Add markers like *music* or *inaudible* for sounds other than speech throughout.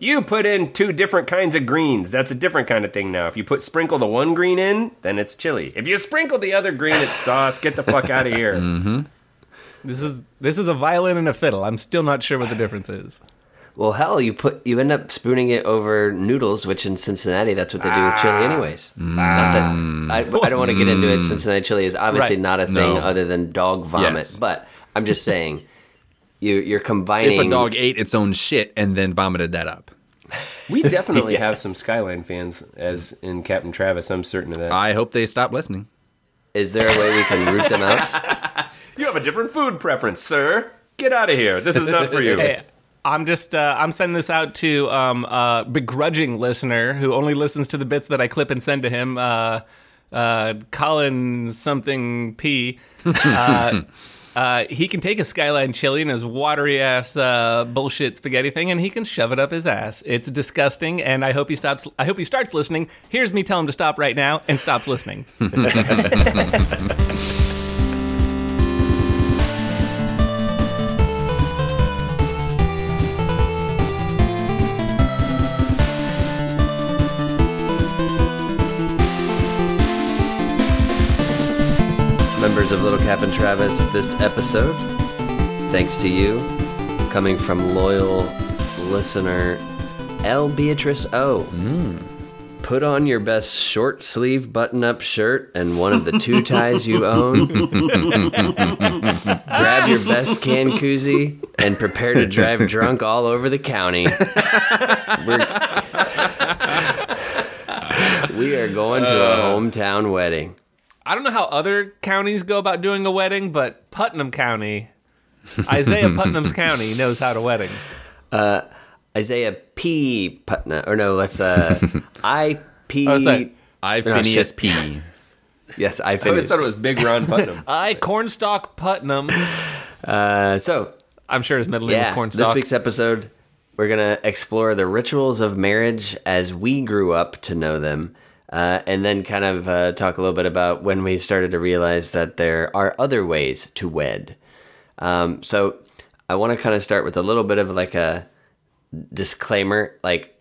You put in two different kinds of greens. That's a different kind of thing now. If you put sprinkle the one green in, then it's chili. If you sprinkle the other green, it's sauce. Get the fuck out of here. *laughs* Mm-hmm. This is this is a violin and a fiddle. I'm still not sure what the difference is. Well, hell, you put you end up spooning it over noodles, which in Cincinnati that's what they do with chili, ah. anyways. Not that mm. I, I don't want to get into it. Mm. Cincinnati chili is obviously Right. not a thing No. other than dog vomit, Yes. but I'm just saying, you you're combining. If a dog ate its own shit and then vomited that up. We definitely *laughs* have some Skyline fans, as in Captain Travis. I'm certain of that. I hope they stop listening. Is there a way we can root them out? *laughs* you have a different food preference, sir. Get out of here. This is not for you. *laughs* Hey, I'm just uh, I'm sending this out to um, a begrudging listener who only listens to the bits that I clip and send to him. Uh, uh, Colin something P. Uh, he can take a skyline chili and his watery ass uh, bullshit spaghetti thing, and he can shove it up his ass. It's disgusting, and I hope he stops. I hope he starts listening. Here's me tell him to stop right now and stops listening. *laughs* *laughs* Members of Little Cap and Travis, this episode, thanks to you, coming from loyal listener L. Beatrice O. Mm. Put on your best short sleeve button up shirt and one of the two *laughs* ties you own. Grab your best can koozie and prepare to drive drunk all over the county. We're, *laughs* we are going to a uh, hometown wedding. I don't know how other counties go about doing a wedding, but Putnam County, Isaiah *laughs* Putnam's county, knows how to wedding. Isaiah P. Putnam, or no, let's uh, *laughs* I P. Oh, sorry. I Phineas shit. P. *laughs* Yes, I I always thought it was Big Ron Putnam. I Cornstalk Putnam. Uh, so I'm sure his middle name yeah, is Cornstalk. this week's episode, we're gonna explore the rituals of marriage as we grew up to know them, uh, and then kind of uh, talk a little bit about when we started to realize that there are other ways to wed. Um, so I want to kind of start with a little bit of like a disclaimer like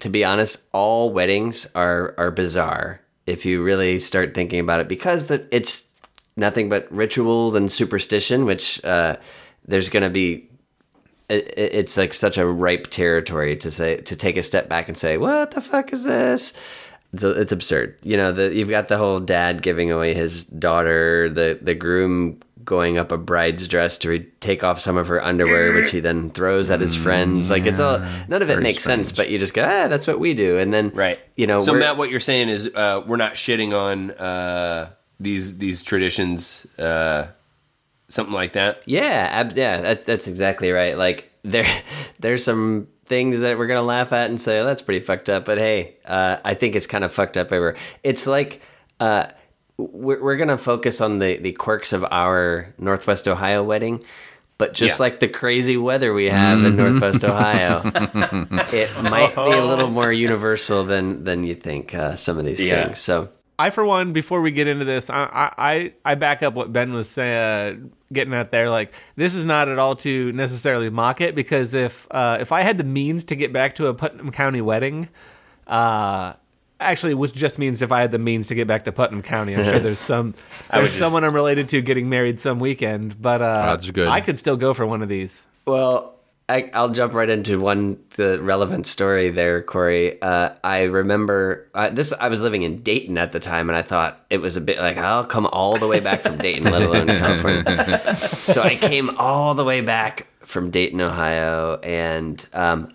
to be honest all weddings are are bizarre if you really start thinking about it because it's nothing but rituals and superstition which uh, there's going to be it, it- it's like such a ripe territory to say to take a step back and say what the fuck is this it's, it's absurd you know the, you've got the whole dad giving away his daughter the the groom going up a bride's dress to re- take off some of her underwear which he then throws at his friends like it's all none of it very makes sense but you just go ah that's what we do and then Right. you know So Matt, what you're saying is uh, we're not shitting on uh, these these traditions, uh, something like that. Yeah, ab- yeah, that's that's exactly right. Like there, *laughs* there's some things that we're gonna laugh at and say, oh, "That's pretty fucked up," but hey, uh, I think it's kind of fucked up everywhere. It's like uh, we're we're gonna focus on the the quirks of our Northwest Ohio wedding. But just Yeah. like the crazy weather we have in Northwest *laughs* Ohio, it might be a little *laughs* more universal than than you think. Uh, some of these Yeah. things. So I, for one, before we get into this, I I, I back up what Ben was saying, getting at there. Like, this is not at all to necessarily mock it because if uh, if I had the means to get back to a Putnam County wedding, uh, actually, which just means if I had the means to get back to Putnam County, I'm sure *laughs* there's some there's just- someone I'm related to getting married some weekend. But uh, Odds are good. I could still go for one of these. Well, I, I'll jump right into one the relevant story there, Corey. Uh, I remember uh, this. I was living in Dayton at the time, and I thought it was a bit like I'll come all the way back from Dayton, let alone *laughs* California. so I came all the way back from Dayton, Ohio, and um,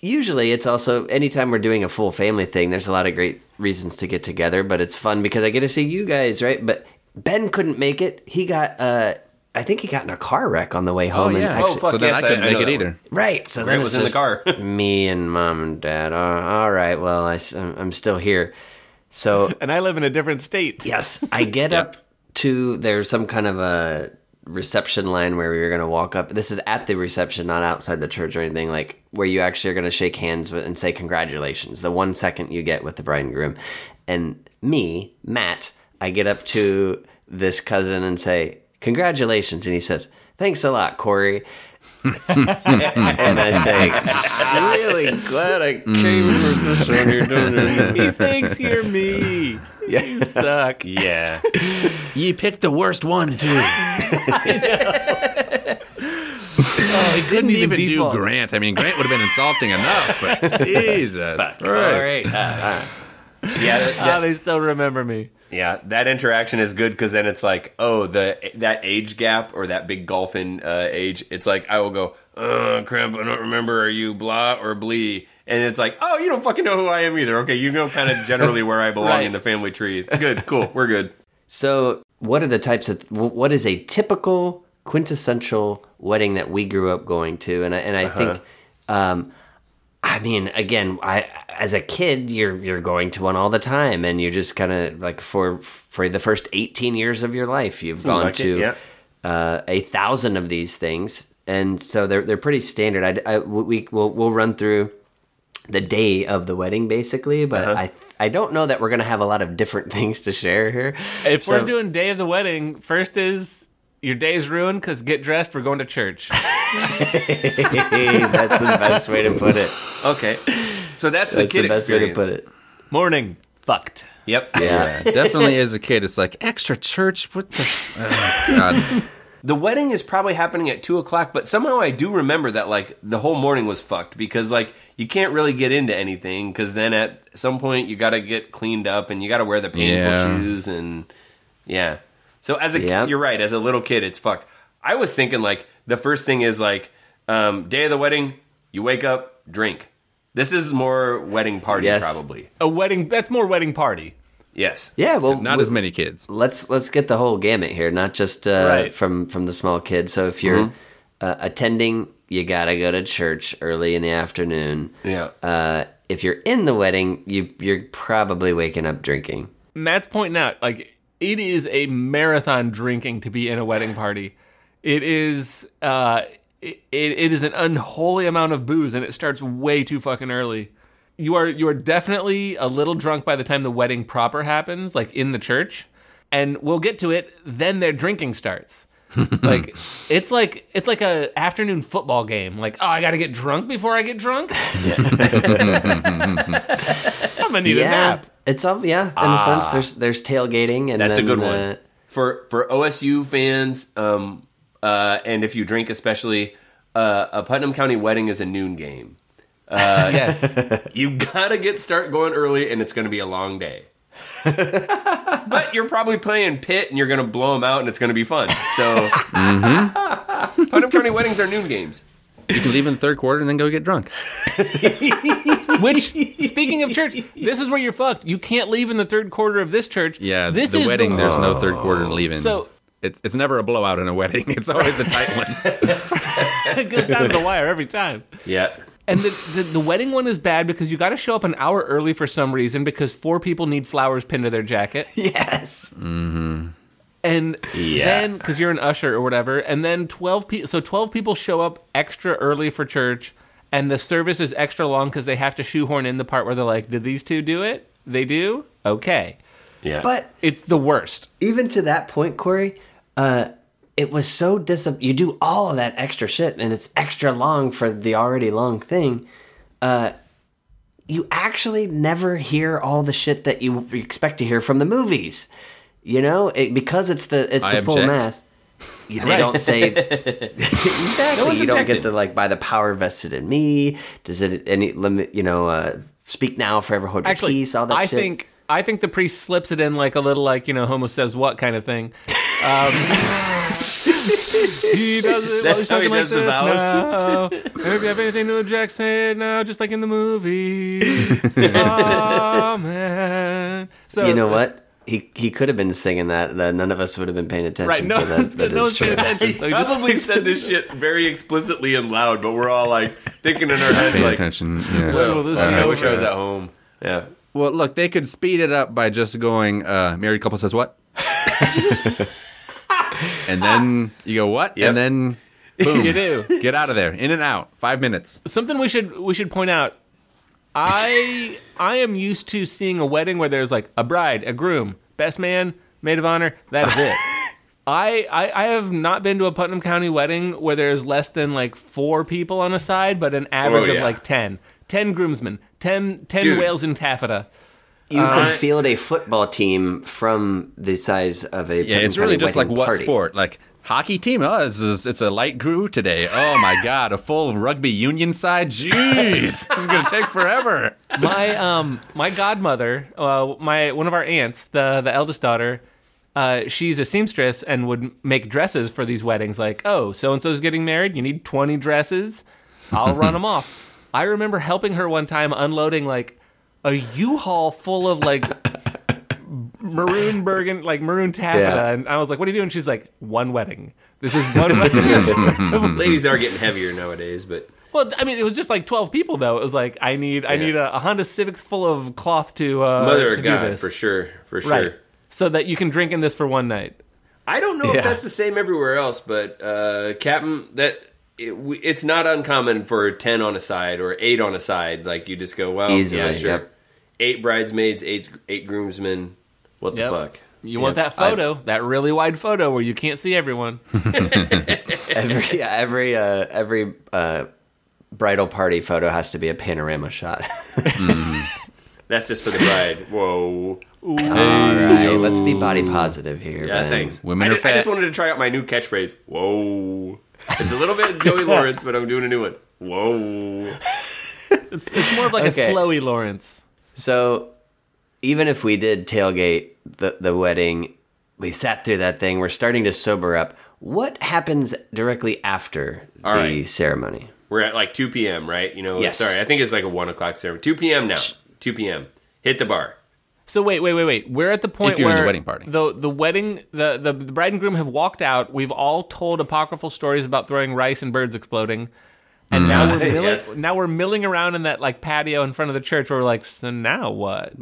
usually it's also anytime we're doing a full family thing. There's a lot of great reasons to get together, but it's fun because I get to see you guys, right? But Ben couldn't make it. He got. Uh, I think he got in a car wreck on the way home. and yeah. actually- Oh, fuck so then yes, I couldn't I- I make know it either. Right. So Grant then was in the car. *laughs* me and mom and dad. Uh, all right. Well, I, am still here. So *laughs* And I live in a different state. yes, I get *laughs* up to there's some kind of a reception line where we were gonna walk up. This is at the reception, not outside the church or anything. Like where you actually are gonna shake hands with and say congratulations. The one second you get with the bride and groom, and me, Matt, I get up to this cousin and say congratulations, and he says thanks a lot, Corey. *laughs* and I say, really glad I came mm. for this one. You're doing it. *laughs* he thinks you're me. You suck. Yeah. *laughs* You picked the worst one too. Oh, he Couldn't even do. Grant. I mean, Grant would have been insulting enough, but Jesus. All Christ. right. *laughs* Yeah. *laughs* that- that- they still remember me. Yeah, that interaction is good because then it's like, oh, the that age gap or that big golfing uh, age. It's like I will go, oh crap, I don't remember. Are you blah or blee? And it's like, oh, you don't fucking know who I am either. Okay, you know kind of generally where I belong Right. in the family tree. Good, cool, we're good. So, what are the types of what is a typical quintessential wedding that we grew up going to? And I, and I think, um, I mean, again, I as a kid, you're you're going to one all the time, and you're just kind of like for for the first 18 years of your life, you've gone like it, to yeah. uh, a thousand of these things, and so they're they're pretty standard. I, I we we'll, we'll run through the day of the wedding basically, but Uh-huh. I I don't know that we're gonna have a lot of different *laughs* things to share here. If So- we're doing day of the wedding, first is your day's ruined because get dressed. We're going to church. *laughs* *laughs* That's the best way to put it. Okay, so that's, That's the kid the best way to experience. put it. Morning, fucked. Yep. Yeah. *laughs* Definitely as a kid, it's like extra church. What the? Oh, God. The wedding is probably happening at two o'clock, but somehow I do remember that like the whole morning was fucked because like you can't really get into anything because then at some point you got to get cleaned up and you got to wear the painful Yeah. shoes and yeah. So as a Yeah. you're right, as a little kid, it's fucked. I was thinking like the first thing is like um, day of the wedding, you wake up, drink. This is more wedding party Yes. probably. A wedding. That's more wedding party. Yes. Yeah, well, Not we- as many kids. let's let's get the whole gamut here, not just uh, Right. from from the small kid. So if you're uh, attending, you gotta go to church early in the afternoon. Yeah. Uh, if you're in the wedding, you you're probably waking up drinking. Matt's pointing out like it is a marathon drinking to be in a wedding party. It is uh it, it is an unholy amount of booze and it starts way too fucking early. You are you are definitely a little drunk by the time the wedding proper happens, like in the church. And we'll get to it, then their drinking starts. *laughs* like it's like it's like a afternoon football game. Like, oh, I got to get drunk before I get drunk. *laughs* I'm gonna need a nap. it's all yeah. In a sense, there's there's tailgating, and That's then, a good one uh, for for OSU fans. Um, uh, and if you drink, especially, uh, a Putnam County wedding is a noon game. *laughs* yes. You gotta get start going early, and it's gonna be a long day. *laughs* but you're probably playing pit, and you're gonna blow them out, and it's gonna be fun. So, mm-hmm. Putnam County weddings are noon games. You can leave in the third quarter and then go get drunk. *laughs* Which, speaking of church, this is where you're fucked. You can't leave in the third quarter of this church. Yeah, this the is wedding. The, there's no third oh. quarter leaving. So- it's it's never a blowout in a wedding. It's always a tight one. *laughs* it goes down to the wire every time. Yeah. And the, the, the wedding one is bad because you got to show up an hour early for some reason because four people need flowers pinned to their jacket. *laughs* yes, Mm-hmm. And Yeah. then, because you're an usher or whatever, and then 12 people, so 12 people show up extra early for church, and the service is extra long because they have to shoehorn in the part where they're like, did these two do it? They do? Okay. Yeah. but It's the worst. even to that point, Corey, uh, it was so dis. You do all of that extra shit, and it's extra long for the already long thing. Uh, you actually never hear all the shit that you expect to hear from the movies. You know, it, because it's the it's I the full object. mass. You, they don't say *laughs* exactly. one's you don't get the like by the power vested in me. Does it any limit? You know, uh, speak now, forever hold your Actually, peace. All that I shit. think I think the priest slips it in like a little like you know homo says what kind of thing. Um, he does it. while That's he's how he talking like does the this vows? now. If you have anything to object, say it now, just like in the movie. *laughs* oh man. So you know what? He he could have been singing that. Uh, none of us would have been paying attention. Right? No, so that, that no is one's true. attention. So *laughs* he just Probably said this shit very explicitly and loud, but we're all like thinking in our heads Pay like, attention. Yeah. When will this be I wish I was at home. Yeah. Well, look, they could speed it up by just going, uh, married couple says what? *laughs* and then you go, what? Yep. And then, *laughs* boom. You do. Get out of there. In and out. Five minutes. something we should we should point out. I I am used to seeing a wedding where there's like a bride, a groom, best man, maid of honor. That is it. *laughs* I, I I have not been to a Putnam County wedding where there's less than like four people on a side, but an average Oh, of like 10. 10 groomsmen, 10, 10 Dude. whales in taffeta. You Uh, can field a football team from the size of a Yeah, it's really just like wedding what party. sport? Like hockey team? Oh, it's, it's, it's a light crew today. Oh my god, a full rugby union side? Jeez, this is gonna take forever. *laughs* my um my godmother, uh, my one of our aunts, the the eldest daughter, uh, she's a seamstress and would make dresses for these weddings. Like, oh, so and so's getting married. You need twenty dresses. I'll run *laughs* them off. I remember helping her one time unloading like a U-Haul full of like maroon burgun, like maroon taffeta, Yeah. and I was like, "What are you doing?" She's like, "One wedding. This is one wedding." *laughs* *laughs* Ladies are getting heavier nowadays, but well, I mean, it was just like twelve people though. It was like, I need, I need a, a Honda Civics full of cloth to uh, mother to of do God, this. for sure, for sure. right? So that you can drink in this for one night. I don't know Yeah. if that's the same everywhere else, but uh, Captain, that it, we, it's not uncommon for ten on a side or eight on a side. Like you just go, well, Easily, yeah, sure. yep. Eight bridesmaids, eight eight groomsmen. What the Yep. fuck? You want that photo, that really wide photo where you can't see everyone. *laughs* Every yeah, every uh, every uh, bridal party photo has to be a panorama shot. *laughs* That's just for the bride. Whoa. All right, let's be body positive here. Yeah, Ben. thanks. Women I, are ju- I just wanted to try out my new catchphrase. Whoa. It's a little bit Joey *laughs* Lawrence, but I'm doing a new one. Whoa. It's, it's more of like Okay. a Slowy Lawrence. So, even if we did tailgate the the wedding, we sat through that thing. We're starting to sober up. What happens directly after All the right. ceremony? We're at like 2 p.m., right? You know, Yes. sorry, I think it's like a 1 o'clock ceremony. 2 p.m. now. 2 p.m. Hit the bar. So wait, wait, wait, wait. We're at the point If you're in where the wedding party. the the wedding, the, the the bride and groom have walked out. We've all told apocryphal stories about throwing rice and birds exploding, and now we're *laughs* milling, Yes. now we're milling around in that like patio in front of the church. Where we're like, so now what?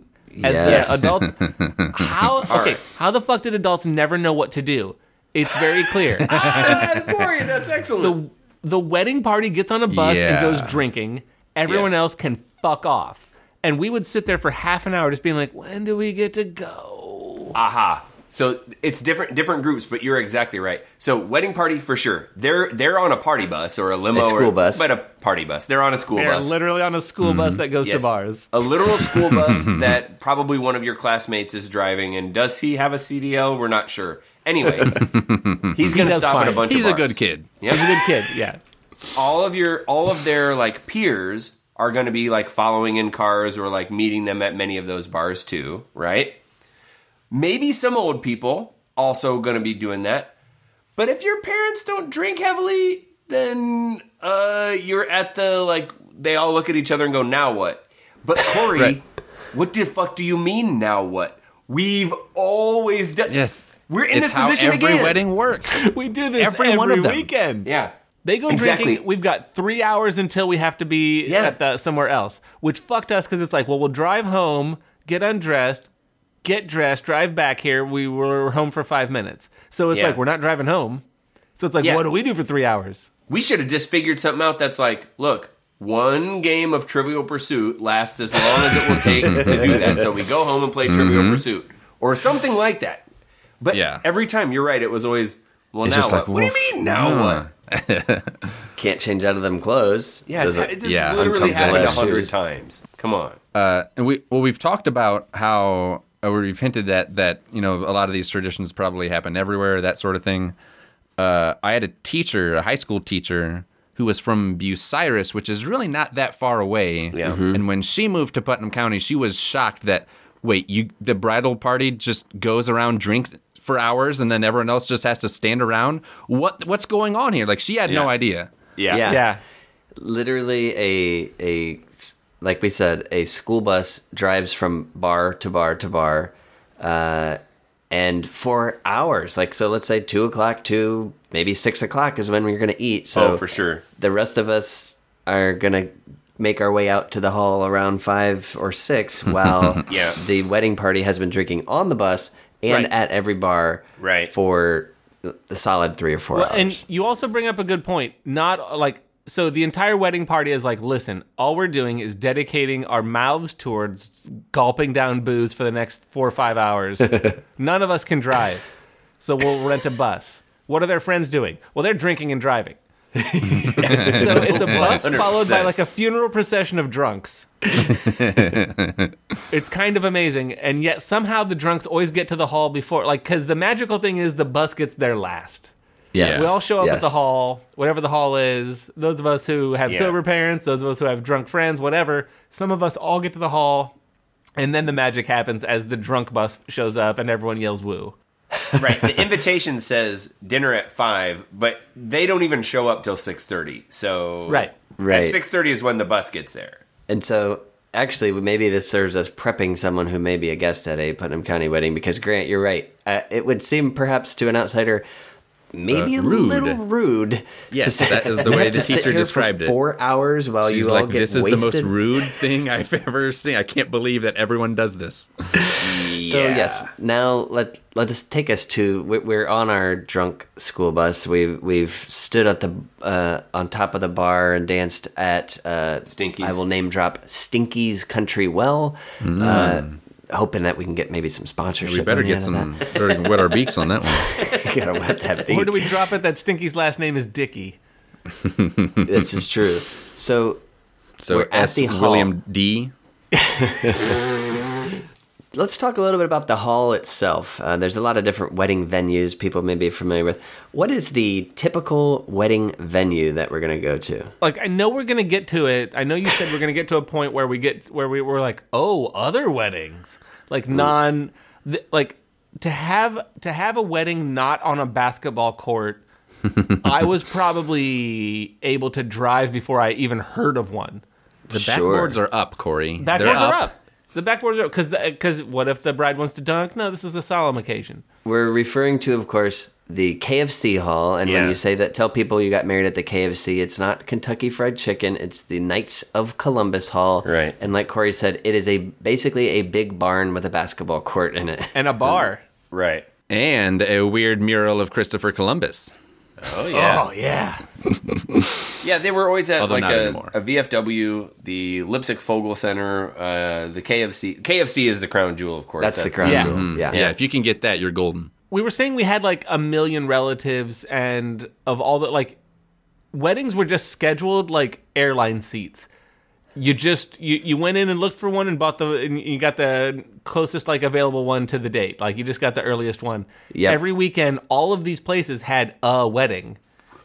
As, Yes. Yeah, adults. *laughs* how okay? How the fuck did adults never know what to do? It's very clear. *laughs* ah, Corey, that's excellent. the the wedding party gets on a bus and goes drinking. Everyone Yes. else can fuck off. And we would sit there for half an hour just being like, when do we get to go? Aha. So it's different different groups, but you're exactly right. So wedding party for sure. They're they're on a party bus or a limo A school or, bus. but a party bus. They're on a school bus. They're bus. literally on a school bus that goes to bars. A literal school bus *laughs* that probably one of your classmates is driving. And does he have a CDL? We're not sure. Anyway, *laughs* he's going to does stop at a bunch He's of He's a good kid. Yep. He's a good kid, yeah. all of your all of their like peers are going to be like following in cars or like meeting them at many of those bars too, right? Maybe some old people also going to be doing that. But if your parents don't drink heavily, then uh you're at the like they all look at each other and go, "Now what?" But *laughs* Corey, Right. what the fuck do you mean now what? We've always done Yes. We're in it's this how position every again. wedding works. *laughs* We do this Every every, one of them. weekend. Yeah. They go Exactly. drinking. We've got three hours until we have to be Yeah. at the somewhere else, which fucked us because it's like, well, we'll drive home, get undressed, get dressed, drive back here. We were home for five minutes, so it's Yeah. like we're not driving home. So it's like, Yeah. what do we do for three hours? We should have just figured something out that's like, look, one game of Trivial Pursuit lasts as long as it will take *laughs* to do that. So we go home and play Trivial mm-hmm. Pursuit or something like that. But Yeah. every time, you're right, it was always, well, It's now what? like, what do you mean, now what? *laughs* Can't change out of them clothes. Yeah, it's, Those are- it just yeah, literally happened a hundred times. Come on. Uh, and we well, we've talked about how uh, we've hinted that that you know a lot of these traditions probably happen everywhere, that sort of thing. Uh, I had a teacher, a high school teacher, who was from Bucyrus, which is really not that far away. Yeah. Mhm. And when she moved to Putnam County, she was shocked that wait, you the bridal party just goes around drinks for hours, and then everyone else just has to stand around. What what's going on here? Like she had no idea. Yeah. Yeah. Yeah, literally a a like we said a school bus drives from bar to bar to bar uh and for hours like so let's say two o'clock to maybe six o'clock is when we're gonna eat so Oh, for sure. the rest of us are gonna make our way out to the hall around five or six *laughs* while Yeah. the wedding party has been drinking on the bus and Right. at every bar Right. for the solid three or four Well, hours and you also bring up a good point. Not like so the entire wedding party is like, listen, all we're doing is dedicating our mouths towards gulping down booze for the next four or five hours. *laughs* None of us can drive. so we'll rent a bus. What are their friends doing? Well, they're drinking and driving. *laughs* so it's a bus followed by like a funeral procession of drunks. *laughs* it's kind of amazing, and yet somehow the drunks always get to the hall before, like, because the magical thing is the bus gets there last. Yes. We all show up Yes. at the hall, whatever the hall is. Those of us who have Yeah. sober parents, those of us who have drunk friends, whatever. Some of us all get to the hall, and then the magic happens as the drunk bus shows up and everyone yells woo. Right. The *laughs* invitation says dinner at five, but they don't even show up till six thirty. So Right. Right. six thirty is when the bus gets there. And so, actually, maybe this serves as prepping someone who may be a guest at a Putnam County wedding. Because Grant, you're right. Uh, it would seem perhaps to an outsider. Maybe Uh, a little rude. Yes, to that is *laughs* the way the teacher described it. Four hours while She's you all like, get "This is the most rude *laughs* thing I've ever seen. I can't believe that everyone does this." So yes, now let let us take us to we- we're on our drunk school bus. We've we've stood at the uh, on top of the bar and danced at uh, Stinky's. I will name drop Stinky's Country Well, uh, hoping that we can get maybe some sponsorship. We better get out of some *laughs* better wet our beaks on that one. *laughs* Gotta wet that beak. Where do we drop it that Stinky's last name is Dicky? *laughs* this is true. So So We're at S. the hall. William D. let's talk a little bit about the hall itself. Uh, there's a lot of different wedding venues people may be familiar with. What is the typical wedding venue that we're gonna go to? Like I know we're gonna get to it. I know you said we're gonna get to a point where we get where we were like, oh, other weddings, like non, th- like to have to have a wedding not on a basketball court. *laughs* I was probably able to drive before I even heard of one. The Sure. backboards are up, Corey. Backboards They're are up. The backboards are because because what if the bride wants to dunk? No, this is a solemn occasion. We're referring to, of course, the KFC hall. And when you say that, tell people you got married at the KFC. It's not Kentucky Fried Chicken. It's the Knights of Columbus Hall. Right. And like Corey said, it is a basically a big barn with a basketball court in it. And a bar. *laughs* Right. and a weird mural of Christopher Columbus. Oh yeah. Oh yeah. Yeah, they were always at Although like a, a VFW, the Leipsic Fogel Center, uh, the KFC. KFC is the crown jewel, of course. That's the crown Yeah. jewel. Yeah. Yeah, if you can get that, you're golden. we were saying we had like a million relatives and of all the like weddings were just scheduled like airline seats you just you, you went in and looked for one and bought the and you got the closest like available one to the date like you just got the earliest one Yep. every weekend all of these places had a wedding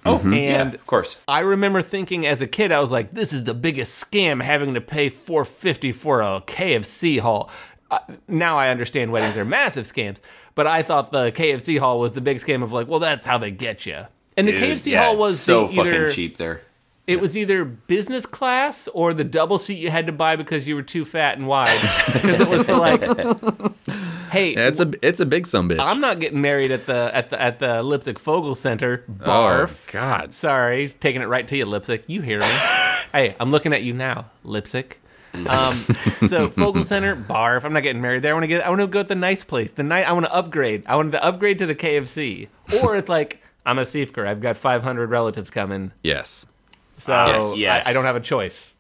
oh and Yeah, of course. I remember thinking as a kid, I was like, "This is the biggest scam having to pay four fifty for a KFC hall." Uh, now I understand weddings are massive scams, but I thought the KFC hall was the big scam of like, well, that's how they get you. And the Dude, KFC yeah, hall was so the either, fucking cheap there. It was either business class or the double seat you had to buy because you were too fat and wide. Because it was for like, *laughs* hey, Yeah, it's a it's a big some bitch. I'm not getting married at the at the at the Leipsic Fogel Center. Oh, Barf. God. Sorry, taking it right to you, Leipsic. You hear me? *laughs* hey, I'm looking at you now, Leipsic. Um, so Fogel Center, barf. I'm not getting married there. I want to get. I want to go to the nice place. The night. I want to upgrade. I wanted to upgrade to the KFC. Or it's like I'm a Siefker. I've got 500 relatives coming, Yes. So Yes, yes. I, I don't have a choice.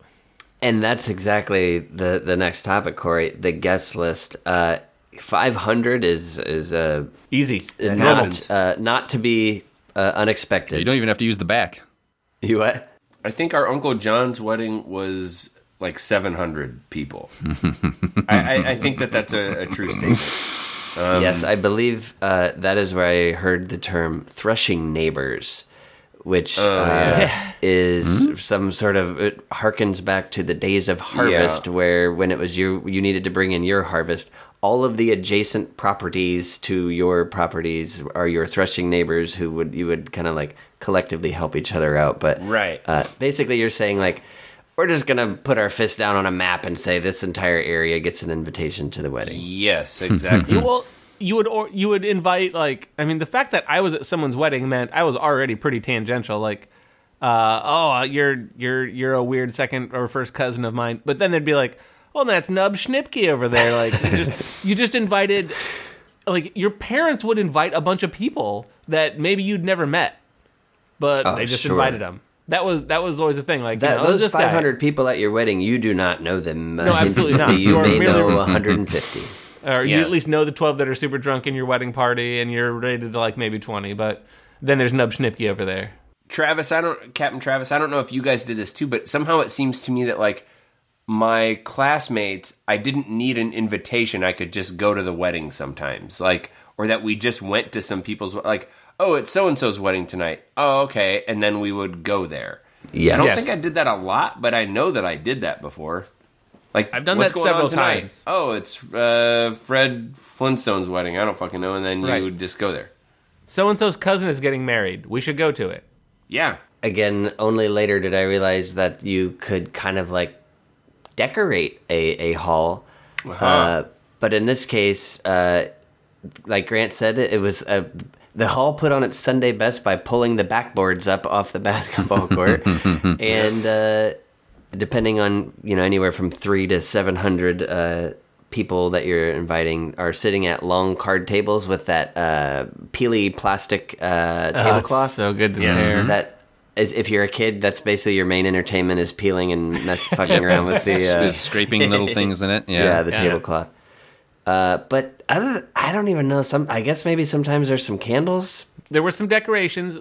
And that's exactly the the next topic, Corey. The guest list. Uh, Five hundred is is uh, Easy. not uh, not to be uh, unexpected. You don't even have to use the back. You what? I think our Uncle John's wedding was like 700 people. *laughs* I, I, I think that that's a, a true statement. yes, I believe uh, that is where I heard the term "threshing neighbors," which uh, is some sort of it harkens back to the days of harvest, Yeah. where when it was you you needed to bring in your harvest. All of the adjacent properties to your properties are your threshing neighbors who would you would kind of like collectively help each other out. But Right. uh, basically, you're saying like we're just gonna put our fist down on a map and say this entire area gets an invitation to the wedding. Yes, exactly. *laughs* well, you would or you would invite like I mean the fact that I was at someone's wedding meant I was already pretty tangential. Like, uh, oh, you're you're you're a weird second or first cousin of mine. But then they'd be like, oh, that's Nub Schnipke over there. Like, you just *laughs* you just invited. Like your parents would invite a bunch of people that maybe you'd never met, but Oh, they just sure. invited them. That was that was always the thing. Like you know, those this 500 people at your wedding, you do not know them. Uh, No, absolutely *laughs* not. You You may merely- know 150. Or you at least know the twelve that are super drunk in your wedding party, and you're rated to like maybe twenty. But then there's Nub Schnipke over there. Travis, I don't, Captain Travis, I don't know if you guys did this too, but somehow it seems to me that like my classmates, I didn't need an invitation. I could just go to the wedding sometimes, like, or that we just went to some people's, like, oh, it's so and so's wedding tonight. Oh, okay, and then we would go there. Yes. I don't Yes. think I did that a lot, but I know that I did that before. Like I've done what's that going several times. Oh, it's uh, Fred Flintstone's wedding. I don't fucking know, and then you Right. would just go there. So and so's cousin is getting married. We should go to it. Yeah, Again, only later did I realize that you could kind of like decorate a, a hall. Uh-huh. Uh, but in this case, uh, like Grant said, it was uh, the hall put on its Sunday best by pulling the backboards up off the *laughs* basketball court, *laughs* and uh, depending on you know anywhere from three to seven hundred uh, people that you're inviting are sitting at long card tables with that uh, peely plastic uh, tablecloth. so good to Yeah. tear. That is, if you're a kid, that's basically your main entertainment is peeling and mess *laughs* fucking around with the uh, scraping little *laughs* things in it. yeah, Yeah. the Yeah. tablecloth. Uh, but other, I don't even know. Some I guess maybe sometimes there's some candles. there were some decorations.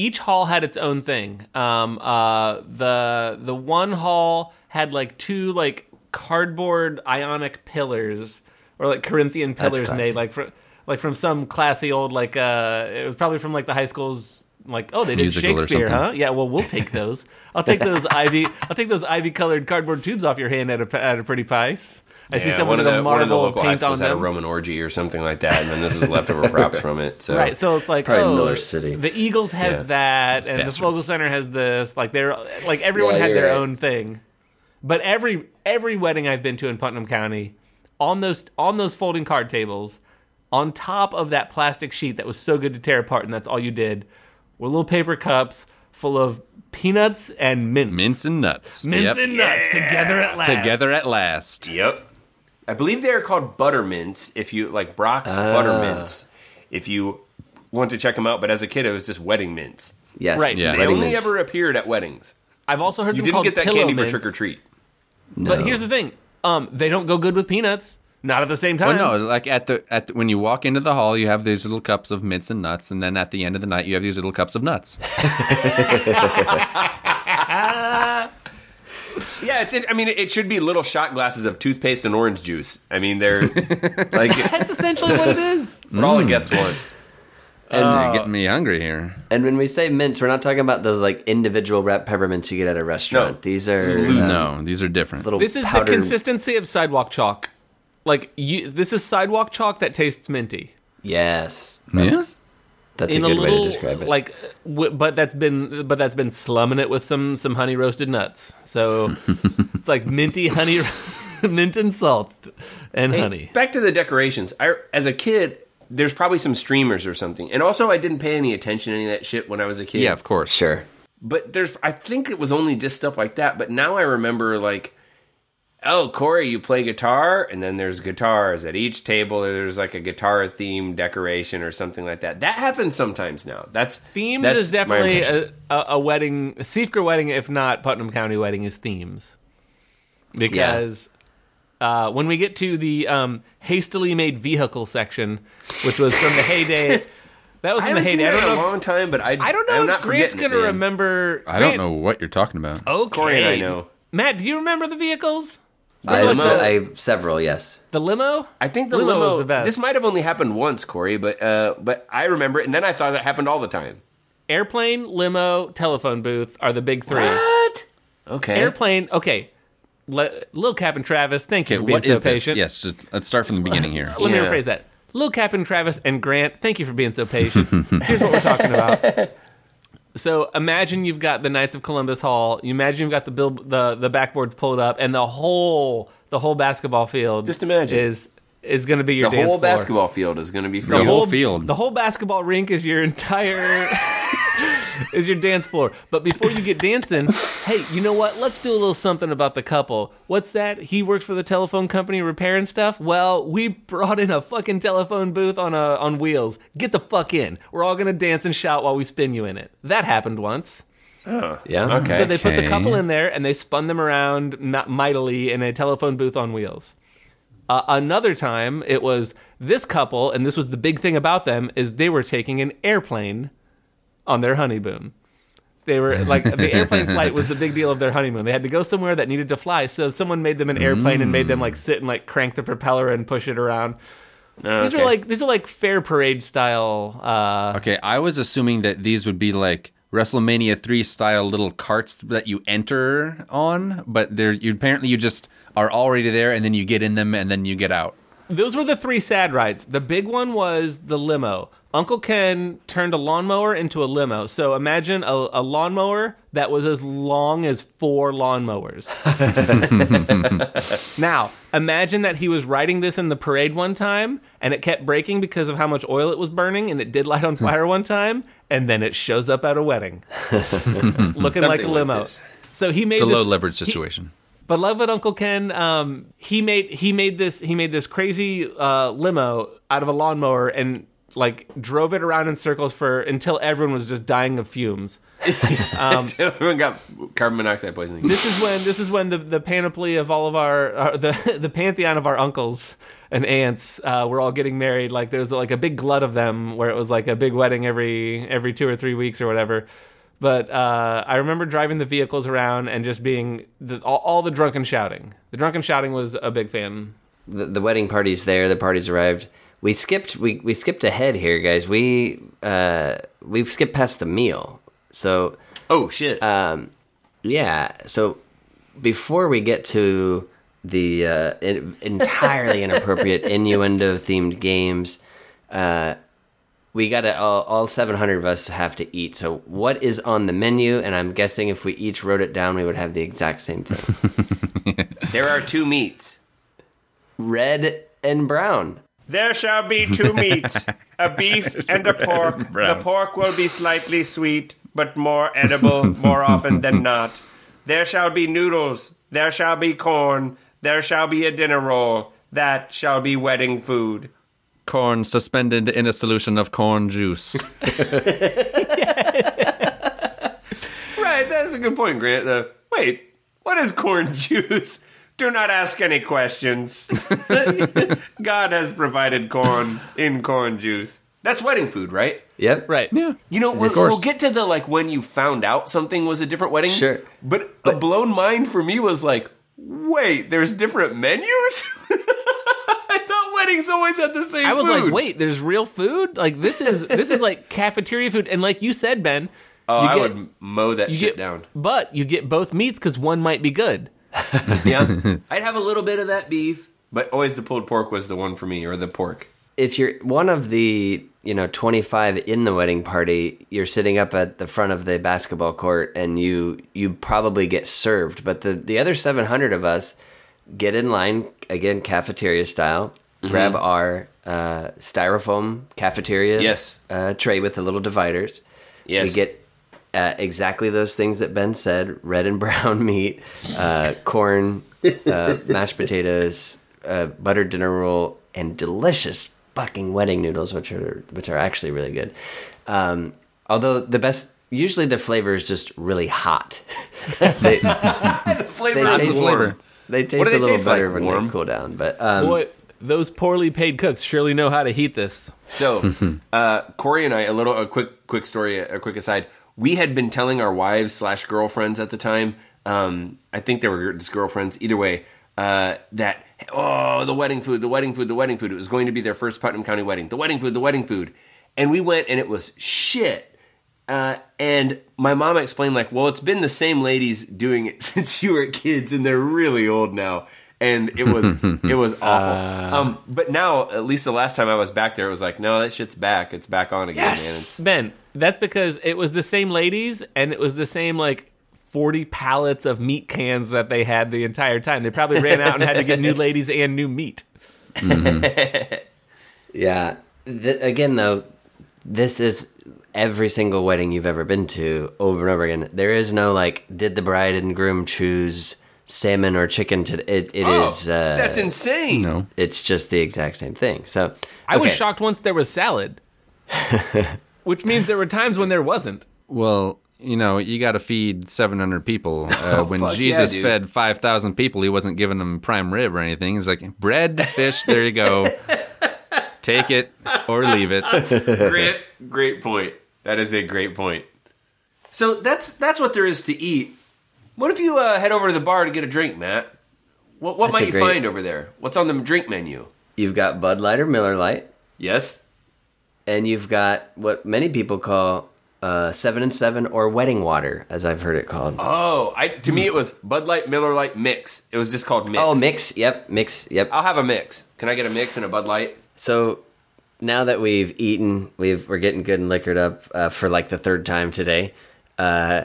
Each hall had its own thing. Um, uh, the the one hall had like two like cardboard ionic pillars or like Corinthian pillars made like from like from some classy old like uh it was probably from like the high school's like oh they did Musical Shakespeare huh? Yeah well we'll take those. I'll take those *laughs* ivy I'll take those ivy colored cardboard tubes off your hand at a at a pretty price I see Yeah, someone one with of a the one of the marble local high paint on schools had a Roman orgy or something like that, and then this is leftover props from it. So Right, so it's like Probably oh, Miller City. The Eagles has Yeah. that, and the bastards. Vogel Center has this. Like they're like everyone Yeah, had their right. own thing. But every every wedding I've been to in Putnam County, on those on those folding card tables, on top of that plastic sheet that was so good to tear apart, and that's all you did, were little paper cups full of peanuts and mints. Mints and nuts. Mints Yep. and nuts together at last. Together at last. Yep. I believe they are called buttermints. If you like Brach's Ah. buttermints, if you want to check them out. But as a kid, it was just wedding mints. Yes, Right. Yeah. They wedding only mints. ever appeared at weddings. I've also heard You them didn't called get that candy mints. for trick or treat. No. But here's the thing: um, they don't go good with peanuts. Not at the same time. Well, no, like at the at the, when you walk into the hall, you have these little cups of mints and nuts, and then at the end of the night, you have these little cups of nuts. *laughs* *laughs* Yeah, it's. I mean, it should be little shot glasses of toothpaste and orange juice. I mean, they're *laughs* like That's essentially what it is. *laughs* what all the guests want. And, You're getting me hungry here. and when we say mints, we're not talking about those like individual wrapped peppermints you get at a restaurant. No. These are loose. uh, No, these are different. little This is powdered. the consistency of sidewalk chalk. Like you, this is sidewalk chalk that tastes minty. Yes, Yeah? That's, that's a in good a way little to describe it. like, w- but that's been but that's been slumming it with some some honey roasted nuts. So *laughs* it's like minty honey, *laughs* mint and salt and honey. Back to the decorations. I, as a kid, there's probably some streamers or something, and also I didn't pay any attention to any of that shit when I was a kid. yeah, of course. sure. But there's, I think it was only just stuff like that. But now I remember like, oh, Corey, you play guitar, and then there's guitars at each table. There's like a guitar theme decoration or something like that. That happens sometimes now. That's Themes that's is definitely a, a, a wedding, a Siefker wedding, if not Putnam County wedding, is themes. Because uh, when we get to the um, hastily made vehicle section, which was from the heyday, *laughs* that was I from the haven't seen heyday. I that don't in a know. long time, but I I don't know I'm if not Grant's gonna man. remember. I don't Grant- know what you're talking about. Okay, Corey and I know. Matt, do you remember the vehicles? I, limo. I several yes. The limo? I think the Limo limo. is the best. This might have only happened once, Corey, but uh, but I remember it, and then I thought it happened all the time. Airplane, limo, telephone booth are the big three. What? Okay. Airplane, okay. Le- Lil Cap and Travis, thank you Okay, for being what so is this? patient. Yes, just let's start from the beginning here. *laughs* Let me rephrase that. Lil Cap and Travis and Grant, thank you for being so patient. *laughs* Here's what we're talking about. *laughs* So imagine you've got the Knights of Columbus Hall. You imagine you've got the bill, the the backboards pulled up, and the whole the whole basketball field. Just imagine. is is going to be your the dance whole floor. basketball field is going to be for The you. whole field. The whole basketball rink is your entire *laughs* is your dance floor. But before you get dancing, hey, you know what? Let's do a little something about the couple. What's that? He works for the telephone company repairing stuff. Well, we brought in a fucking telephone booth on a on wheels. Get the fuck in. We're all gonna dance and shout while we spin you in it. That happened once. Oh, yeah. Okay. So they put the couple in there and they spun them around mightily in a telephone booth on wheels. Uh, another time, it was this couple, and this was the big thing about them is they were taking an airplane on their honeymoon. They were like the *laughs* airplane flight was the big deal of their honeymoon. They had to go somewhere that needed to fly, so someone made them an airplane and made them like sit and like crank the propeller and push it around. These Okay. are like these are like fair parade style. Uh, Okay, I was assuming that these would be like WrestleMania three style little carts that you enter on, but they're you apparently you just are already there and then you get in them and then you get out. those were the three sad rides. The big one was the limo. Uncle Ken turned a lawnmower into a limo. So imagine a, a lawnmower that was as long as four lawnmowers. *laughs* now, imagine that he was riding this in the parade one time and it kept breaking because of how much oil it was burning and it did light on *laughs* fire one time and then it shows up at a wedding *laughs* looking like a Something like limo. so he made It's a this- low leverage situation. but love it, Uncle Ken. Um, he made he made this he made this crazy uh, limo out of a lawnmower and like drove it around in circles for until everyone was just dying of fumes. *laughs* Everyone got carbon monoxide poisoning. This is when this is when the, the panoply of all of our uh, the *laughs* the pantheon of our uncles and aunts uh, were all getting married. Like there was like a big glut of them where it was like a big wedding every every two or three weeks or whatever. But uh, I remember driving the vehicles around and just being the, all, all the drunken shouting. The drunken shouting was a big fan. the, the wedding party's there. The party's arrived. We skipped. We, we skipped ahead here, guys. We uh, we've skipped past the meal. So Oh shit! um, yeah. So before we get to the uh, in, entirely *laughs* inappropriate innuendo themed games, uh, we got to all, all 700 of us have to eat. So what is on the menu? And I'm guessing if we each wrote it down, we would have the exact same thing: *laughs* there are two meats. red and brown. There shall be two *laughs* meats, a beef and a pork. The pork will be slightly sweet, but more edible more often than *laughs* not. There shall be noodles. There shall be corn. There shall be a dinner roll. That shall be wedding food. Corn suspended in a solution of corn juice. *laughs* Right, that's a good point, Grant. Uh, wait, what is corn juice? Do not ask any questions. *laughs* God has provided corn in corn juice. That's wedding food, right? Yep. Right. yeah. You know, we'll, we'll get to the like when you found out something was a different wedding. Sure. But, a blown mind for me was like, wait, there's different menus? *laughs* I thought weddings always had the same I was food. like, wait, there's real food? Like this is this is like *laughs* cafeteria food, and like you said, Ben, Oh, you I get- would mow that shit get, down. But you get both meats because one might be good. *laughs* Yeah. I'd have a little bit of that beef, but always the pulled pork was the one for me, or the pork. if you're one of the you know 25 in the wedding party you're sitting up at the front of the basketball court and you you probably get served but the the other 700 of us get in line again cafeteria style grab our uh, styrofoam cafeteria Yes. uh, tray with the little dividers Yes. we get uh, exactly those things that Ben said: red and *laughs* brown meat, uh, corn, uh, mashed potatoes, uh, buttered dinner roll, and delicious fucking wedding noodles, which are which are actually really good. Um, although the best, usually the flavor is just really hot. *laughs* they, Flavor they is taste warm. They taste What a they little taste like? better when Warm? they cool down. But um, Boy, those poorly paid cooks surely know how to heat this. So, *laughs* uh, Corey and I, a little, a quick, quick story, a quick aside. We had been telling our wives slash girlfriends at the time. Um, I think they were just girlfriends. Either way, uh, that oh, the wedding food, the wedding food, the wedding food. It was going to be their first Putnam County wedding. The wedding food, the wedding food, and we went, and it was shit. Uh, and my mom explained, like, well, it's been the same ladies doing it *laughs* since you were kids, and they're really old now. And it was it was *laughs* awful. um, but now, at least the last time I was back there, it was like, no, that shit's back. It's back on again, Yes. Ben, that's because it was the same ladies and it was the same like 40 pallets of meat cans that they had the entire time. They probably ran out and had to get new *laughs* ladies and new meat. *laughs* Yeah. Th- again, though, this is every single wedding you've ever been to over and over again. There is no like, did the bride and groom choose salmon or chicken? To it, it oh, is, uh, that's insane. No. It's just the exact same thing. So I was shocked once there was salad, *laughs* which means there were times when there wasn't. Well, you know, you got to feed 700 people. *laughs* Uh, when Oh, fuck Jesus dude. fed 5,000 people, he wasn't giving them prime rib or anything. He's like, bread, fish, there you go. *laughs* Take it or leave it. great, great point. That is a great point. So that's that's what there is to eat. What if you uh, head over to the bar to get a drink, Matt? What what That's might you great- find over there? What's on the drink menu? You've got Bud Light or Miller Lite, Yes. and you've got what many people call uh, Seven and Seven or Wedding Water, as I've heard it called. Oh, I to me it was Bud Light, Miller Lite mix. It was just called mix. Oh, mix. Yep, mix. Yep. I'll have a mix. Can I get a mix and a Bud Light? So now that we've eaten, we've we're getting good and liquored up uh, for like the third time today. Uh,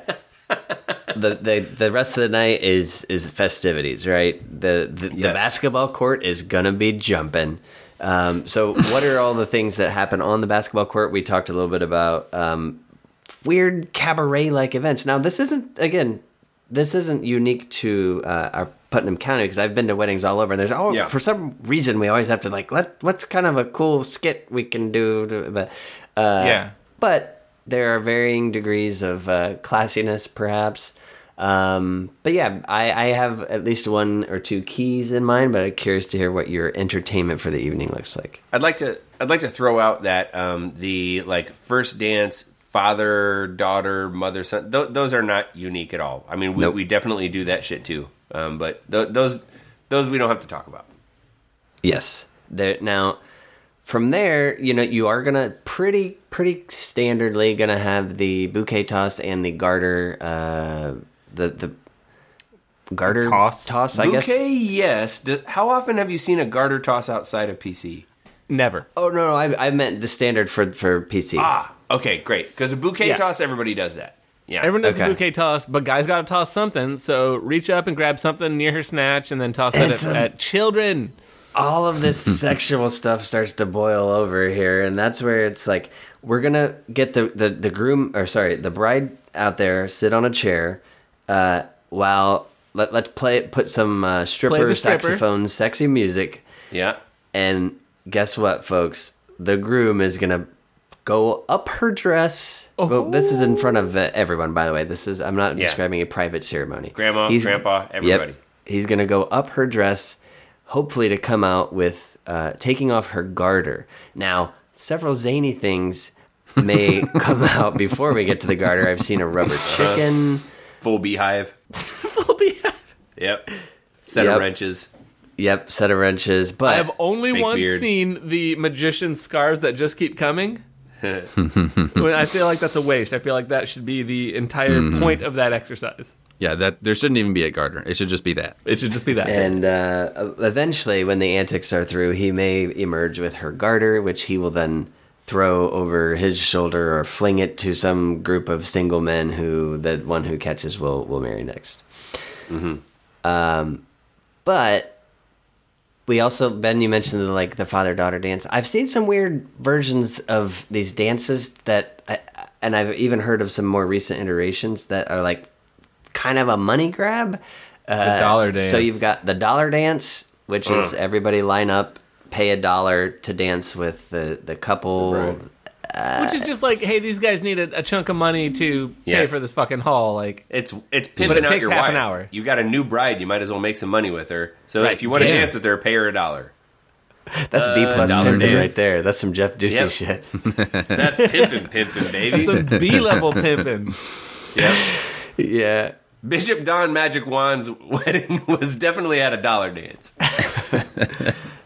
*laughs* the, the the rest of the night is is festivities, right? The the, the basketball court is gonna be jumping. Um, so what are all the things that happen on the basketball court? We talked a little bit about um, weird cabaret like events. Now this isn't again, this isn't unique to uh, our Putnam County because I've been to weddings all over. And there's oh Yeah. for some reason we always have to like let what's kind of a cool skit we can do. To, but uh, Yeah. but there are varying degrees of uh, classiness, perhaps. Um, but yeah, I, I have at least one or two keys in mind. But I'm curious to hear what your entertainment for the evening looks like. I'd like to I'd like to throw out that um, the like first dance father daughter mother son th- those are not unique at all. I mean we, Nope. we definitely do that shit too. Um, but th- those those we don't have to talk about. Yes. There now from there, you know, you are gonna pretty pretty standardly gonna have the bouquet toss and the garter uh the the garter Toss? toss, I guess. Bouquet, yes. D- how often have you seen a garter toss outside of PC? Never. Oh no, no, I, I meant the standard for for PC. Ah, okay, great. Because a bouquet Yeah. toss, everybody does that. Yeah, Everyone does Okay. a bouquet toss, but guys got to toss something. So reach up and grab something near her snatch, and then toss it It's at, a- at children. all of this *laughs* sexual stuff starts to boil over here and that's where it's like we're gonna get the the, the groom or sorry the bride out there sit on a chair uh, while let, let's play it, put some uh, stripper, stripper. saxophone sexy music yeah. and guess what folks the groom is gonna go up her dress well, this is in front of uh, everyone by the way this is i'm not Yeah. describing a private ceremony Grandma, he's, grandpa, everybody. Yep. He's gonna go up her dress, hopefully to come out with uh, taking off her garter. Now, several zany things may *laughs* come out before we get to the garter. I've seen a rubber Uh-huh. chicken. Full beehive. *laughs* Full beehive. Yep. Set Yep. of wrenches. Yep, set of wrenches. But I have only once beard. seen the magician's scars that just keep coming. *laughs* I feel like that's a waste. I feel like that should be the entire Mm-hmm. point of that exercise. Yeah, that there shouldn't even be a garter. It should just be that. It should just be that. and uh, eventually, when the antics are through, he may emerge with her garter, which he will then throw over his shoulder or fling it to some group of single men who the one who catches will will marry next. Um, but we also Ben, you mentioned the, like the father daughter dance. I've seen some weird versions of these dances that, I, and I've even heard of some more recent iterations that are like kind of a money grab. Uh, dollar dance. So you've got the dollar dance, which is everybody line up, pay a dollar to dance with the the couple. Right. Uh, Which is just like, hey, these guys need a, a chunk of money to Yeah. pay for this fucking hall. Like, It's it's pimping But it out takes your half wife. an hour. You got a new bride. You might as well make some money with her. So Right. if you want to Yeah. dance with her, pay her a dollar. That's B uh, plus plus pimping right there. That's some Jeff Ducey Yep. shit. *laughs* That's pimping, pimping, baby. some B level pimping. *laughs* Yep. yeah. Bishop Don Magic Juan's *laughs* wedding was definitely at a dollar dance.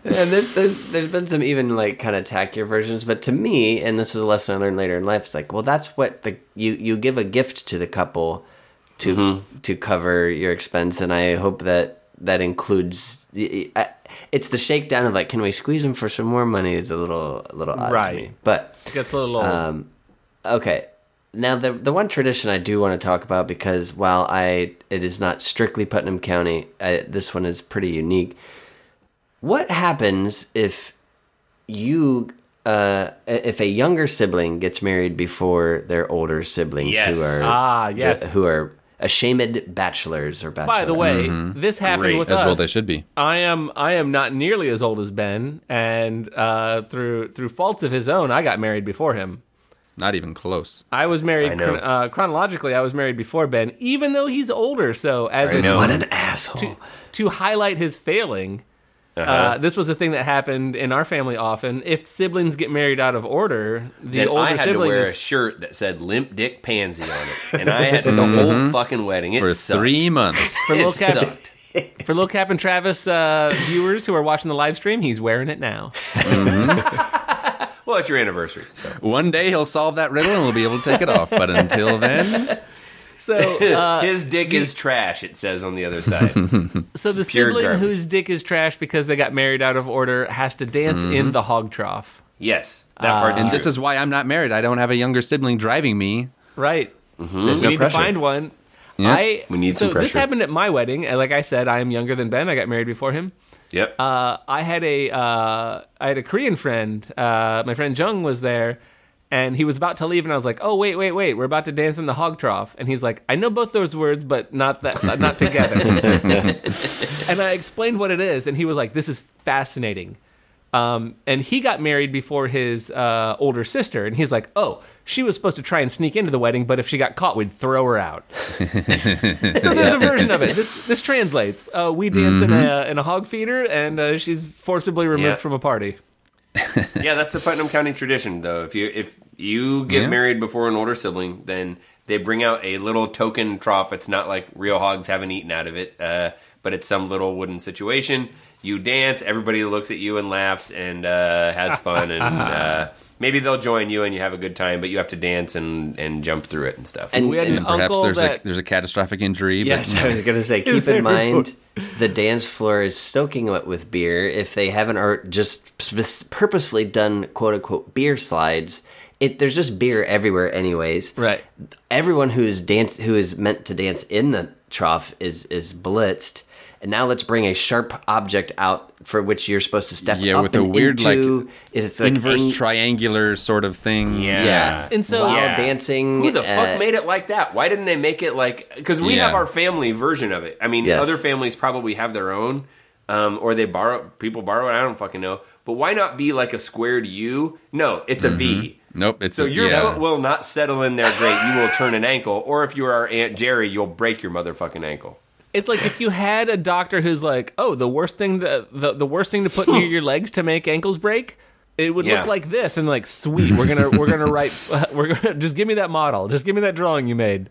And there's, there's there's been some even like kind of tackier versions, but to me, and this is a lesson I learned later in life, it's like, well, that's what the you you give a gift to the couple to to cover your expense, and I hope that that includes. I- It's the shakedown of like, can we squeeze them for some more money? Is a little a little odd to me, but Gets a little old. um, okay. Now the the one tradition I do want to talk about because while I it is not strictly Putnam County, I, this one is pretty unique. What happens if you uh, if a younger sibling gets married before their older siblings Yes. who are ah, yes. who are ashamed bachelors or bachelors? By the way, this happened Great. with As us. well they should be. I am I am not nearly as old as Ben, and uh, through through faults of his own, I got married before him. Not even close. I was married I know. chron- uh, chronologically. I was married before Ben, even though he's older. So as if know. What an asshole. to, to highlight his failing. Uh Uh-huh. this was a thing that happened in our family often. If siblings get married out of order, the then older I had to sibling wear a is shirt that said "Limp Dick Pansy" on it, and I had it the whole fucking wedding. It For sucked. three months. *laughs* for It little Cap, sucked. for little Cap and Travis uh, viewers who are watching the live stream. He's wearing it now. *laughs* Well, it's your anniversary, so One day he'll solve that riddle and we'll be able to take it off. But until then, So, *laughs* uh, his dick is trash. It says on the other side. *laughs* so the sibling garbage. whose dick is trash because they got married out of order has to dance in the hog trough. yes, that part's and true. this is why I'm not married. I don't have a younger sibling driving me. Right. There's We no need to find one. Yeah. I We need so some this happened at my wedding. and Like I said, I am younger than Ben. I got married before him. yep. Uh, I had a uh, I had a Korean friend. Uh, my friend Jung was there, and he was about to leave, and I was like, "Oh wait, wait, wait! We're about to dance in the hog trough." And he's like, "I know both those words, but not that, not together." *laughs* and I explained what it is, and he was like, "This is fascinating." Um, and he got married before his uh, older sister, and he's like, "Oh, she was supposed to try and sneak into the wedding, but if she got caught, we'd throw her out." *laughs* so there's a version of it. This this translates. Uh, we dance in a in a hog feeder, and uh, she's forcibly removed Yeah. from a party. *laughs* yeah, that's the Putnam County tradition, though. If you if you get Yeah. married before an older sibling, then they bring out a little token trough. It's not like real hogs haven't eaten out of it, uh, but it's some little wooden situation. You dance, everybody looks at you and laughs and uh, has fun, and *laughs* uh, maybe they'll join you and you have a good time. But you have to dance and, and jump through it and stuff. And, We had and an Perhaps uncle there's that a there's a catastrophic injury. Yes, but I was gonna say. *laughs* Keep in mind, the dance floor is soaking wet with beer. If they haven't or just purposefully done quote unquote beer slides, it there's just beer everywhere, anyways. Right. Everyone who is dance who is meant to dance in the trough is is blitzed. And now let's bring a sharp object out for which you're supposed to step Yeah, up with a and weird, like, it's like inverse ang- triangular sort of thing. Yeah. Yeah, And so- while Yeah. dancing. Who the uh, fuck made it like that? Why didn't they make it like? Because we Yeah. have our family version of it. I mean, Yes. other families probably have their own, um, or they borrow. People borrow it. I don't fucking know. But why not be like a squared U? No, it's a V. Nope. It's So a, your yeah. foot will not settle in there great. You will turn an ankle, or if you are Aunt Jerry, you'll break your motherfucking ankle. It's like if you had a doctor who's like, "Oh, the worst thing to, the the worst thing to put near *laughs* your legs to make ankles break." It would Yeah. look like this, and like, sweet, we're gonna we're gonna write, *laughs* we're gonna just give me that model, just give me that drawing you made.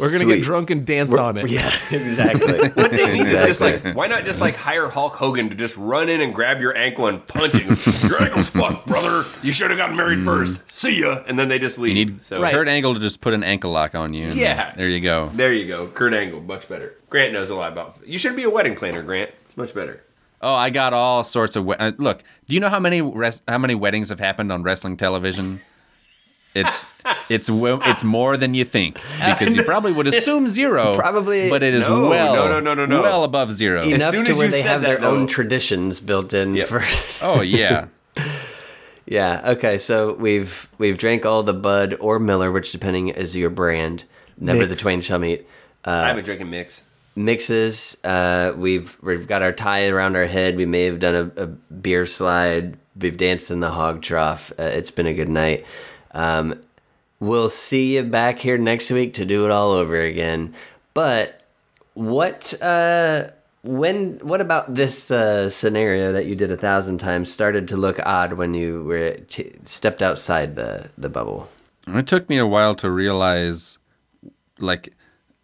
We're gonna Sweet. get drunk and dance on it. Yeah, *laughs* exactly. What they need is just like, why not just like hire Hulk Hogan to just run in and grab your ankle and punch it? your ankle's fucked, brother. You should have gotten married first. See ya. And then they just leave. You need so Right. Kurt Angle to just put an ankle lock on you. and Yeah. There you go. there you go. Kurt Angle, much better. Grant knows a lot about. You should be a wedding planner, Grant. It's much better. Oh, I got all sorts of. We- uh, look, do you know how many res- how many weddings have happened on wrestling television? It's it's it's more than you think because you probably would assume zero. *laughs* Probably- but it is No, well no, no, no, no, no. well above zero. Enough soon to as where you they said have their that, though- own traditions built in Yep. for Oh yeah, *laughs* Yeah. Okay. So we've we've drank all the Bud or Miller, which depending is your brand. Never the twain shall meet. I've been drinking mix. Mixes. Uh, we've we've got our tie around our head. We may have done a, a beer slide. We've danced in the hog trough. Uh, it's been a good night. Um, we'll see you back here next week to do it all over again. But what? Uh, when? What about this uh, scenario that you did a thousand times started to look odd when you were t- stepped outside the the bubble? it took me a while to realize. Like,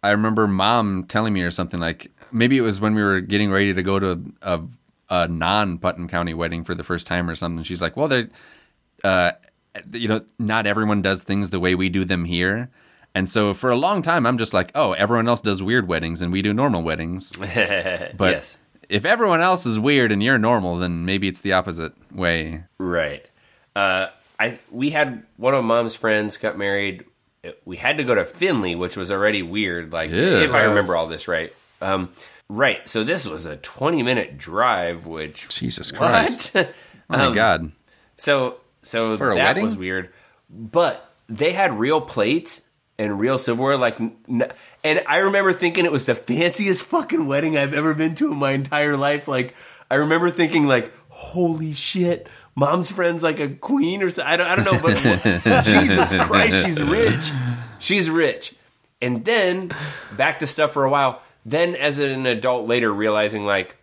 I remember mom telling me or something like maybe it was when we were getting ready to go to a, a non Putnam County wedding for the first time or something. She's like, "Well, they're." uh, you know, not everyone does things the way we do them here. And so for a long time, I'm just like, oh, everyone else does weird weddings and we do normal weddings. *laughs* But yes. if everyone else is weird and you're normal, then maybe it's the opposite way. Right. Uh, I we had one of mom's friends got married. We had to go to Findlay, which was already weird. Like Ew. if I remember all this right. Um, right. So this was a twenty minute drive, which Jesus? Christ. *laughs* Oh my Um, God. So so For that was weird. But they had real plates and real silverware. Like, n- and I remember thinking it was the fanciest fucking wedding I've ever been to in my entire life. Like, I remember thinking like, holy shit, mom's friend's like a queen or something. I don't, I don't know, but *laughs* *laughs* Jesus Christ, she's rich. She's rich. And then back to stuff for a while. Then as an adult later realizing like,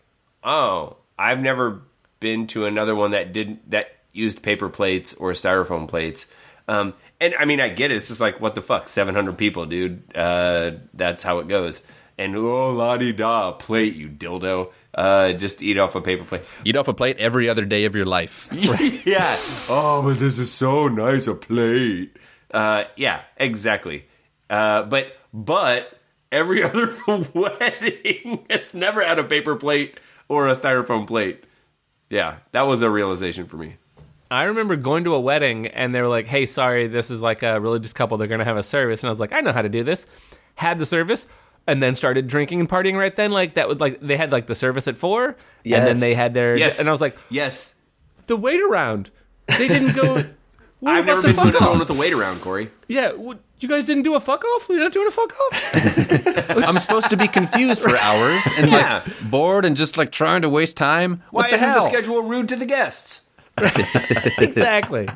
oh, I've never been to another one that didn't that used paper plates or styrofoam plates. Um, and I mean, I get it. It's just like, what the fuck? 700 people, dude. Uh, that's how it goes. And oh, la di da, plate, you dildo. Uh, just eat off a paper plate. Eat off a plate every other day of your life. *laughs* yeah. Oh, but this is so nice a plate. Uh, yeah, exactly. Uh, but but every *laughs* other wedding, it's never had a paper plate or a styrofoam plate. Yeah, that was a realization for me. I remember going to a wedding and they were like, "Hey, sorry, this is like a religious couple. They're going to have a service." And I was like, "I know how to do this." Had the service and then started drinking and partying right then. Like that would like they had like the service at four, yes. and then they had their Yes, And I was like, yes. the wait around. They didn't go. *laughs* What I've about never the been to fuck another one off? with a wait around, Corey. Yeah, what, you guys didn't do a fuck off. You're not doing a fuck off. *laughs* I'm supposed to be confused for hours and like Yeah. bored and just like trying to waste time. Why What the isn't hell? the schedule rude to the guests? *laughs* exactly.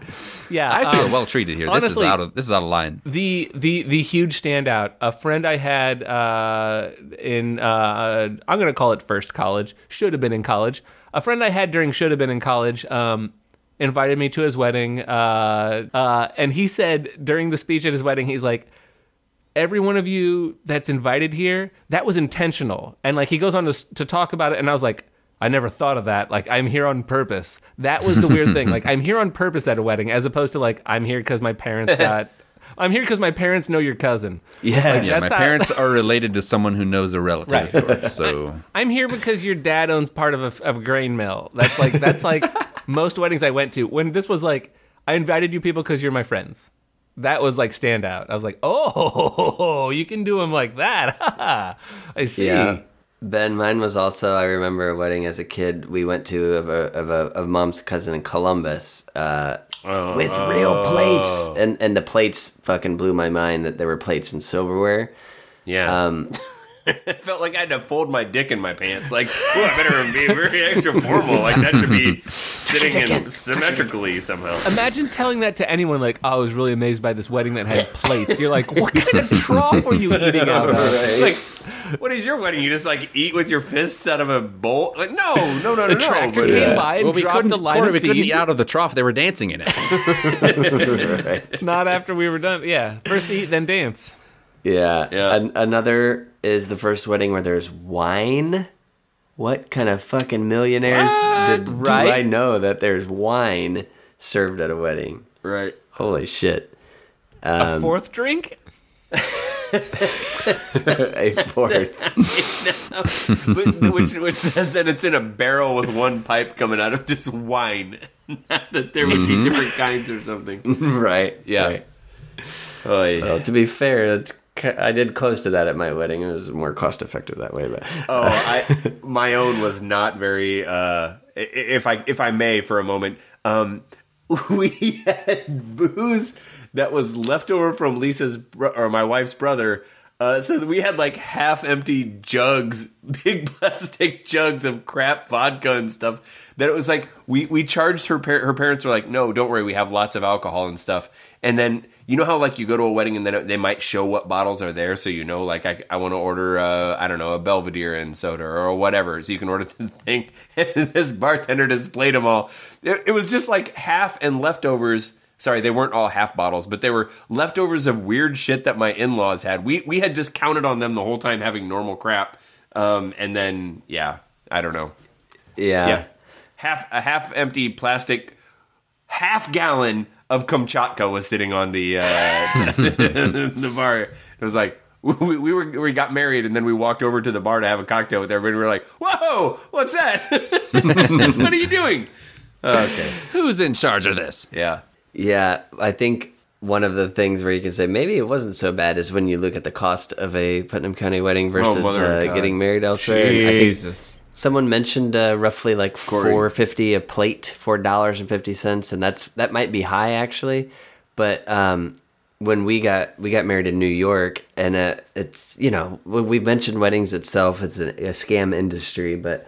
Yeah, I feel um, well treated here. this is out of this is out of line. the the the huge standout a friend i had uh in uh i'm gonna call it first college should have been in college a friend i had during should have been in college um invited me to his wedding uh uh and he said during the speech at his wedding he's like every one of you that's invited here that was intentional and like he goes on to, to talk about it and i was like i never thought of that. Like i'm here on purpose. That was the weird thing. Like *laughs* i'm here on purpose at a wedding as opposed to like i'm here because my parents got *laughs* i'm here because my parents know your cousin. Yes. Like, Yeah, my parents *laughs* are related to someone who knows a relative Right. of yours, so i'm here because your dad owns part of a, of a grain mill. That's like that's like most weddings i went to when this was like i invited you people because you're my friends. That was like standout. I was like oh you can do them like that. I see. Yeah. Ben, mine was also. I remember a wedding as a kid we went to of a of a of mom's cousin in Columbus uh, with real plates, and and the plates fucking blew my mind that there were plates and silverware. Yeah. Um, *laughs* it *laughs* felt like I had to fold my dick in my pants. Like, oh, I better be very extra formal. Like that should be *laughs* sitting in symmetrically somehow. Imagine telling that to anyone like, oh, I was really amazed by this wedding that had plates. You're like, what kind of trough were you *laughs* eating out of? It's like, what is your wedding? You just like eat with your fists out of a bowl? Like, no, no, no, no, The no. tractor but, came uh, by and well, we dropped a line Corey, of we couldn't eat out of the trough. They were dancing in it. It's not after we were done. Yeah, first eat, then dance. Yeah. Yeah. An- another is the first wedding where there's wine. What kind of fucking millionaires did, do I know that there's wine served at a wedding? Right. Holy shit. a um, fourth drink? *laughs* A *laughs* fourth. Which, which says that it's in a barrel with one pipe coming out of just wine. *laughs* Not that there would be mm-hmm. different kinds or something. right. Yeah. right. Oh, yeah. Well, to be fair, that's I did close to that at my wedding. It was more cost effective that way, but Oh, *laughs* I my own was not very. Uh, if I if I may for a moment, um, *laughs* we had booze that was left over from Lisa's or my wife's brother. Uh, so we had like half empty jugs, *laughs* big plastic jugs of crap vodka and stuff. That it was like we we charged her. Par- her parents were like, "No, don't worry, we have lots of alcohol and stuff." And then you know how like you go to a wedding and then they might show what bottles are there, so you know like I, I want to order uh, I don't know a Belvedere and soda or whatever, so you can order *laughs* the thing. And this bartender displayed them all. It, it was just like half and leftovers. Sorry, they weren't all half bottles, but they were leftovers of weird shit that my in laws had. We we had just counted on them the whole time having normal crap, um, and then yeah, I don't know. yeah. Yeah, half a half empty plastic, half gallon of Kamchatka was sitting on the uh, *laughs* the bar. It was like *laughs* we, we were we got married and then we walked over to the bar to have a cocktail with everybody. We were like, "Whoa, what's that? *laughs* what are you doing?" Okay, Who's in charge of this? yeah, Yeah, I think one of the things where you can say maybe it wasn't so bad is when you look at the cost of a Putnam County wedding versus mother of uh, getting married elsewhere. And I think Jesus. Someone mentioned uh, roughly like four fifty a plate, four dollars and fifty cents, and that's that might be high actually, but um, when we got we got married in New York, and uh, it's you know we mentioned weddings itself, it's a, a scam industry, but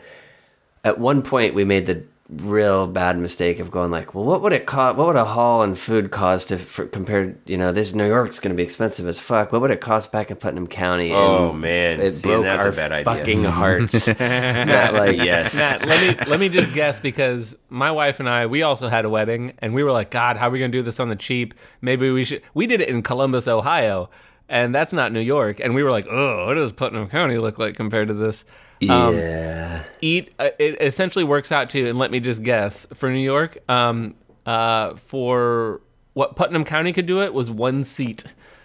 at one point we made the real bad mistake of going like, well, what would it cost? What would a haul and food cost if for, compared? You know, this New York's going to be expensive as fuck. What would it cost back in Putnam County? Oh, And man. it See, broke that's a our bad idea. fucking hearts. *laughs* That, like, yes. Matt, let me let me just guess because my wife and I we also had a wedding and we were like, God, how are we gonna do this on the cheap? Maybe we should. We did it in Columbus, Ohio, and that's not New York. And we were like, Oh, what does Putnam County look like compared to this? Um, yeah. eat uh, it essentially works out to and let me just guess for new york um uh for what putnam county could do it was one seat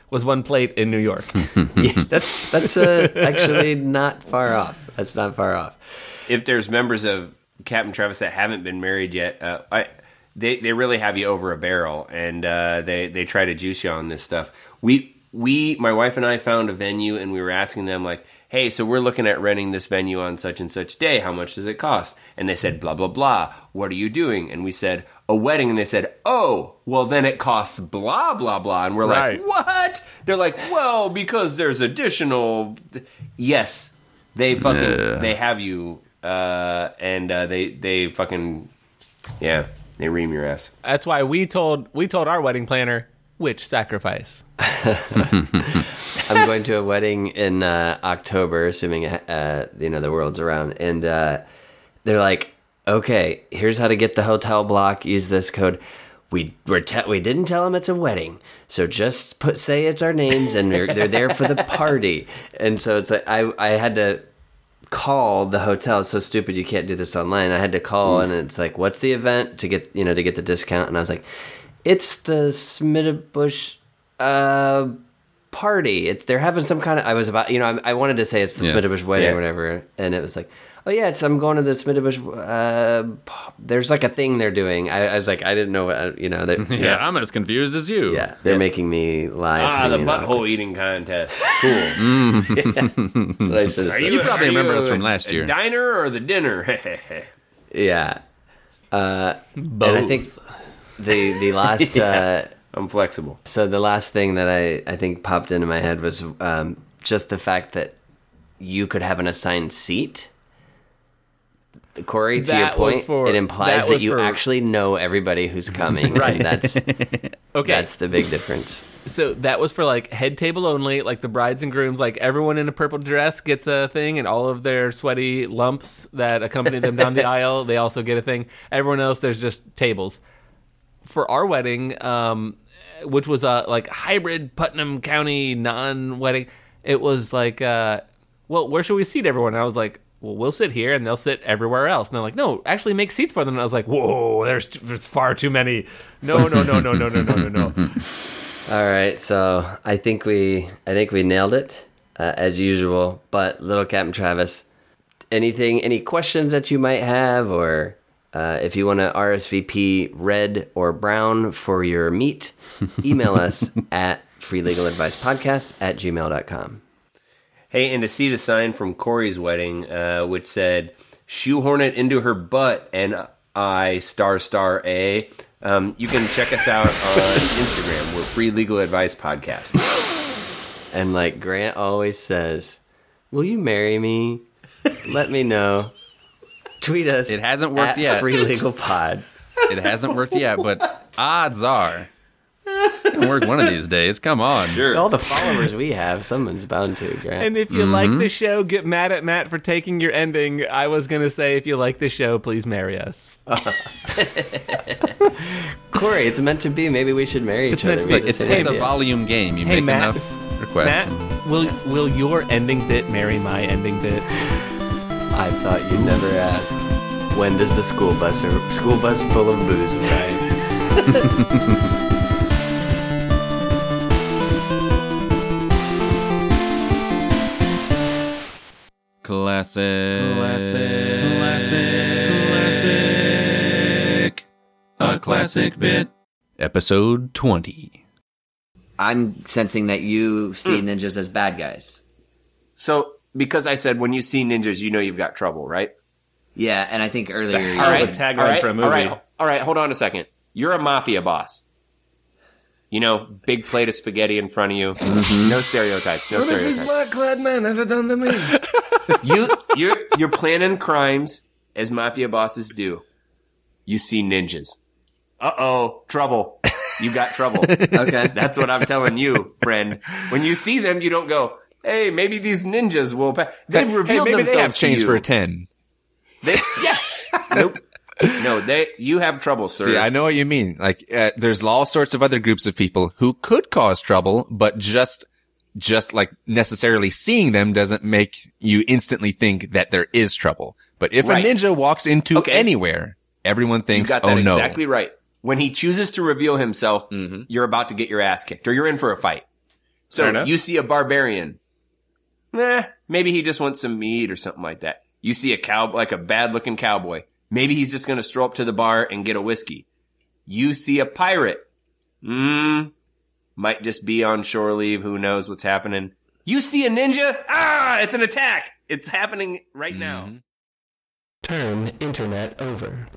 was one plate in new york *laughs* *laughs* Yeah, that's that's uh, actually not far off. That's not far off. if there's members of Captain Travis that haven't been married yet, uh, I, they they really have you over a barrel, and uh, they they try to juice you on this stuff. We we my wife and I found a venue, and we were asking them like, "Hey, so we're looking at renting this venue on such and such day. How much does it cost?" And they said, "Blah blah blah. What are you doing?" And we said, "A wedding." And they said, "Oh, well then it costs blah blah blah." And we're Right. like, "What?" They're like, "Well, because there's additional." Yes, they fucking they have you, uh, and uh, they they fucking yeah, they ream your ass. that's why we told we told our wedding planner which sacrifice *laughs* I'm going to a wedding in uh, October, assuming uh, you know the world's around, and uh, they're like, "Okay, here's how to get the hotel block. Use this code." We we're te- we didn't tell them it's a wedding, so just put say it's our names, and they're they're there for the *laughs* party. And so it's like I I had to call the hotel. It's so stupid you can't do this online. I had to call, and it's like, "What's the event to get you know to get the discount?" And I was like, "It's the Smithbush." Uh, party. It's they're having some kind of. I was about, you know, I, I wanted to say it's the Yeah. Smithbush wedding Yeah. or whatever, and it was like, oh yeah, it's I'm going to the Smithbush. Uh, there's like a thing they're doing. I, I was like, I didn't know what, you know, that, *laughs* Yeah, I'm as confused as you. yeah, they're making me lie. Ah, the me, you know. butthole eating contest. *laughs* Cool. That's what I should have Are. You probably remember you us from a- last a year. Diner or the dinner? *laughs* Yeah, uh, and I think the the *laughs* last. uh, I'm flexible. So the last thing that I, I think popped into my head was um, just the fact that you could have an assigned seat. Corey, to your That was point, for- it implies that that, you for- actually know everybody who's *laughs* coming. Right. That's *laughs* okay that's the big difference. so that was for like head table only like the brides and grooms like everyone in a purple dress gets a thing and all of their sweaty lumps that accompany them down the aisle they also get a thing everyone else there's just tables for our wedding um which was a like hybrid putnam county non-wedding it was like uh well where should we seat everyone and i was like well, we'll sit here and they'll sit everywhere else. And they're like, no, actually make seats for them. And I was like, whoa, there's, there's far too many. No, no, no, no, no, no, no, no, no. *laughs* All right, so I think we I think we nailed it uh, as usual. But little Captain Travis, anything, any questions that you might have, or uh, if you want to RSVP red or brown for your meet, *laughs* email us at freelegaladvicepodcast at gmail.com. Hey, and to see the sign from Corey's wedding, uh, which said "shoehorn it into her butt" and I star star A. Um, you can check us out on Instagram. We're Free Legal Advice Podcast. And like Grant always says, "Will you marry me? Let me know." Tweet us. It hasn't worked at yet. Free Legal Pod. It hasn't worked yet, but odds are it'll work one of these days. Come on. Sure. All the followers we have, someone's bound to. Grant. And if you like mm-hmm. the show, get mad at Matt for taking your ending. I was going to say, if you like the show, please marry us. *laughs* Corey, it's meant to be. Maybe we should marry each meant other. to be. had It's, it's a volume game. You Hey, make Matt. enough requests. Matt, will will your ending bit marry my ending bit? I thought you'd never ask. When does the school bus or school bus full of booze arrive? *laughs* Classic. Classic. Classic. A classic bit. Episode 20. I'm sensing that you see hmm. ninjas as bad guys. So, because I said when you see ninjas, you know you've got trouble, right? Yeah, and I think earlier you All right, a tagline all right, for a movie. All right, all right, hold on a second. You're a mafia boss. You know, big plate of spaghetti in front of you. No stereotypes. No stereotypes. What black clad man ever done to me? *laughs* you you're you're planning crimes as mafia bosses do. you see ninjas. Uh oh, trouble. *laughs* You got trouble. *laughs* Okay. That's what I'm telling you, friend. When you see them, you don't go, "Hey, maybe these ninjas will." Pa-. They've Hey, maybe themselves they have to changed you. for a 10. They, yeah. *laughs* nope. No, they. You have trouble, sir. See, I know what you mean. Like, uh, there's all sorts of other groups of people who could cause trouble, but just, just like necessarily seeing them doesn't make you instantly think that there is trouble. But if Right. a ninja walks into Okay. anywhere, everyone You thinks, got oh that no. exactly right. When he chooses to reveal himself, Mm-hmm. you're about to get your ass kicked, or you're in for a fight. So you see a barbarian. Nah, maybe he just wants some meat or something like that. You see a cow, like a bad looking cowboy. Maybe he's just going to stroll up to the bar and get a whiskey. You see a pirate. Mmm. Might just be on shore leave. Who knows what's happening? You see a ninja? Ah, it's an attack. It's happening right now. Turn internet over.